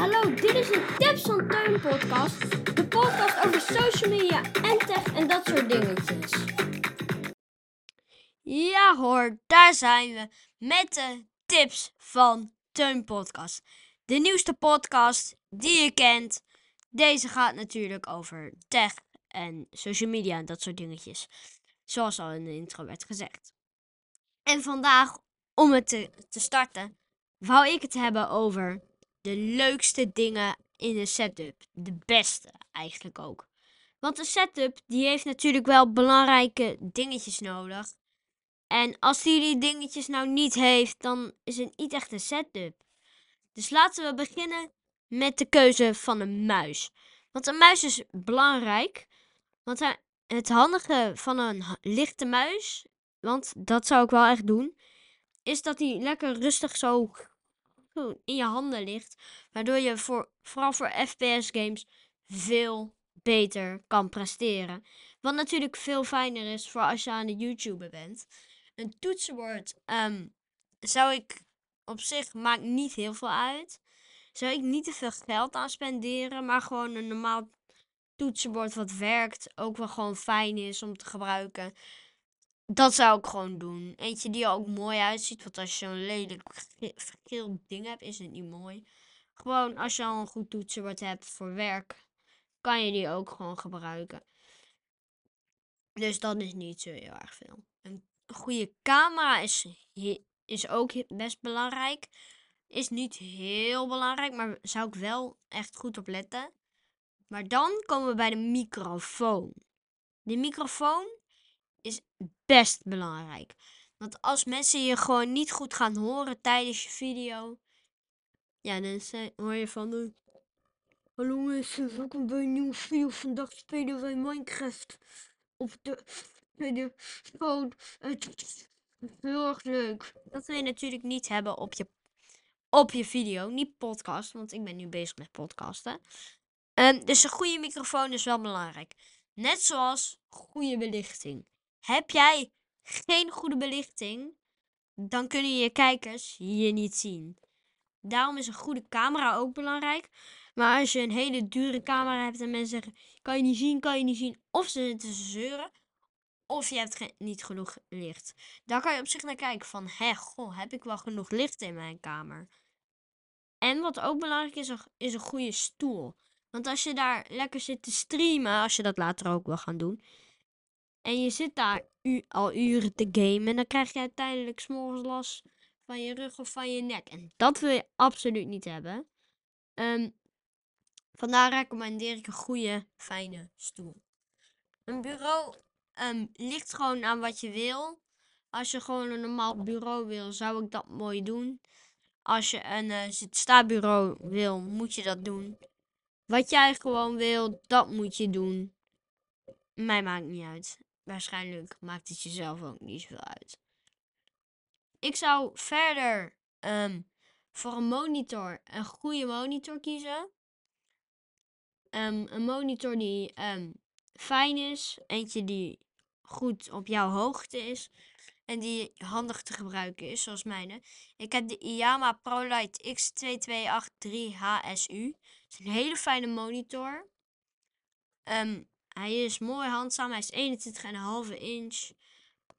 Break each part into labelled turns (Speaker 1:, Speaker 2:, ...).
Speaker 1: Hallo, dit is een Tips van Teun podcast. De podcast over social media en tech en dat soort dingetjes.
Speaker 2: Ja hoor, daar zijn we met de Tips van Teun podcast. De nieuwste podcast die je kent. Deze gaat natuurlijk over tech en social media en dat soort dingetjes. Zoals al in de intro werd gezegd. En vandaag, om het te, te starten, wou ik het hebben over de leukste dingen in een setup. De beste eigenlijk ook. Want een setup die heeft natuurlijk wel belangrijke dingetjes nodig. En als die die dingetjes nou niet heeft, dan is het niet echt een setup. Dus laten we beginnen met de keuze van een muis. Want een muis is belangrijk. Want het handige van een lichte muis, want dat zou ik wel echt doen, is dat hij lekker rustig zo in je handen ligt. Waardoor je voor, vooral voor FPS games veel beter kan presteren. Wat natuurlijk veel fijner is voor als je aan de YouTuber bent. Een toetsenbord ehm, zou ik op zich maakt niet heel veel uit. Zou ik niet te veel geld aan spenderen, maar gewoon een normaal toetsenbord wat werkt, ook wel gewoon fijn is om te gebruiken. Dat zou ik gewoon doen. Eentje die er ook mooi uitziet. Want als je zo'n lelijk geel ding hebt, is het niet mooi. Gewoon als je al een goed toetsenbord hebt voor werk, kan je die ook gewoon gebruiken. Dus dat is niet zo heel erg veel. Een goede camera is, is ook best belangrijk. Is niet heel belangrijk, maar zou ik wel echt goed op letten. Maar dan komen we bij de microfoon. De microfoon is best belangrijk. Want als mensen je gewoon niet goed gaan horen tijdens je video, ja, dan hoor je van. Uh, Hallo mensen, welkom bij een nieuwe video. Vandaag spelen wij Minecraft op de telefoon. Het is heel erg leuk. Dat wil je natuurlijk niet hebben op je, op je video, niet podcast, want ik ben nu bezig met podcasten. Um, dus een goede microfoon is wel belangrijk. Net zoals goede belichting. Heb jij geen goede belichting, dan kunnen je kijkers je niet zien. Daarom is een goede camera ook belangrijk. Maar als je een hele dure camera hebt en mensen zeggen: kan je niet zien, kan je niet zien. Of ze zitten zeuren. Of je hebt niet genoeg licht. Daar kan je op zich naar kijken van, hé, goh, heb ik wel genoeg licht in mijn kamer? En wat ook belangrijk is, is een goede stoel. Want als je daar lekker zit te streamen, als je dat later ook wil gaan doen, en je zit daar al uren te gamen. Dan krijg je uiteindelijk s'morgens last van je rug of van je nek. En dat wil je absoluut niet hebben. Um, vandaar recommendeer ik een goede, fijne stoel. Een bureau um, ligt gewoon aan wat je wil. Als je gewoon een normaal bureau wil, zou ik dat mooi doen. Als je een uh, stabureau wil, moet je dat doen. Wat jij gewoon wil, dat moet je doen. Mij maakt niet uit waarschijnlijk maakt het jezelf ook niet zoveel uit. Ik zou verder um, voor een monitor een goede monitor kiezen. Um, een monitor die um, fijn is. Eentje die goed op jouw hoogte is. En die handig te gebruiken is, zoals mijne. Ik heb de Iyama ProLight X2283HSU. Het is een hele fijne monitor. Um, hij is mooi handzaam. Hij is 21,5 inch.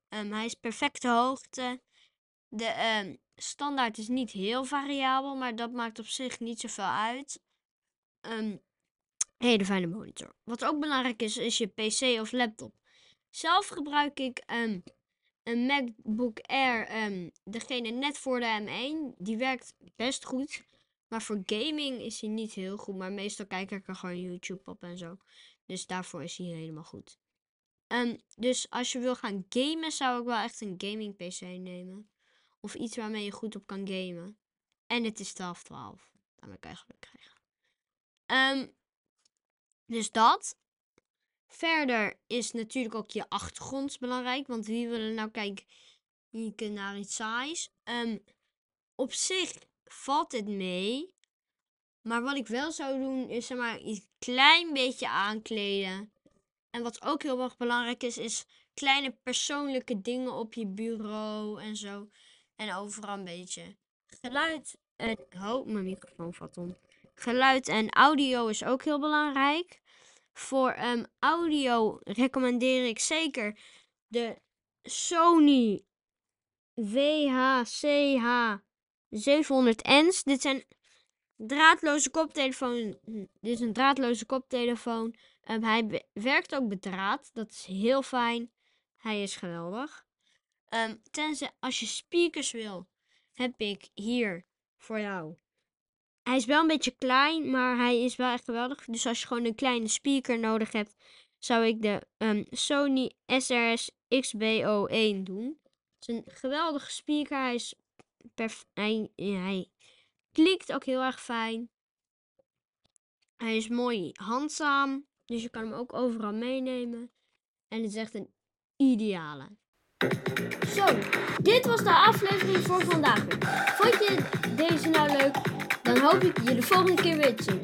Speaker 2: Um, hij is perfecte hoogte. De um, standaard is niet heel variabel, maar dat maakt op zich niet zoveel uit. Um, hele fijne monitor. Wat ook belangrijk is, is je PC of laptop. Zelf gebruik ik een MacBook Air, um, degene net voor de M1. Die werkt best goed. Maar voor gaming is hij niet heel goed. Maar meestal kijk ik er gewoon YouTube op en zo. Dus daarvoor is hij helemaal goed. Um, dus als je wil gaan gamen, zou ik wel echt een gaming PC nemen. Of iets waarmee je goed op kan gamen. En het is 12-12. Daarmee kan je geluk krijgen. Um, dus dat. Verder is natuurlijk ook je achtergrond belangrijk. Want wie wil er nou kijken naar iets saais? Um, op zich valt het mee. Maar wat ik wel zou doen, is zeg maar een klein beetje aankleden. En wat ook heel erg belangrijk is, is kleine persoonlijke dingen op je bureau en zo. En overal een beetje geluid. En, oh, mijn microfoon valt om. geluid en audio is ook heel belangrijk. Voor ehm, audio recommendeer ik zeker de Sony VHCH 700N's. Dit zijn draadloze koptelefoon. Dit is een draadloze koptelefoon. Um, hij werkt ook bedraad. Dat is heel fijn. Hij is geweldig. Um, tenzij als je speakers wil, heb ik hier voor jou. Hij is wel een beetje klein, maar hij is wel echt geweldig. Dus als je gewoon een kleine speaker nodig hebt, zou ik de um, Sony SRS XBO1 doen. Het is een geweldige speaker. Hij, is hij, hij klikt ook heel erg fijn. Hij is mooi handzaam, dus je kan hem ook overal meenemen. En het is echt een ideale.
Speaker 1: Zo, dit was de aflevering voor vandaag. Vond je deze nou leuk? Dan hoop ik je de volgende keer weer te zien.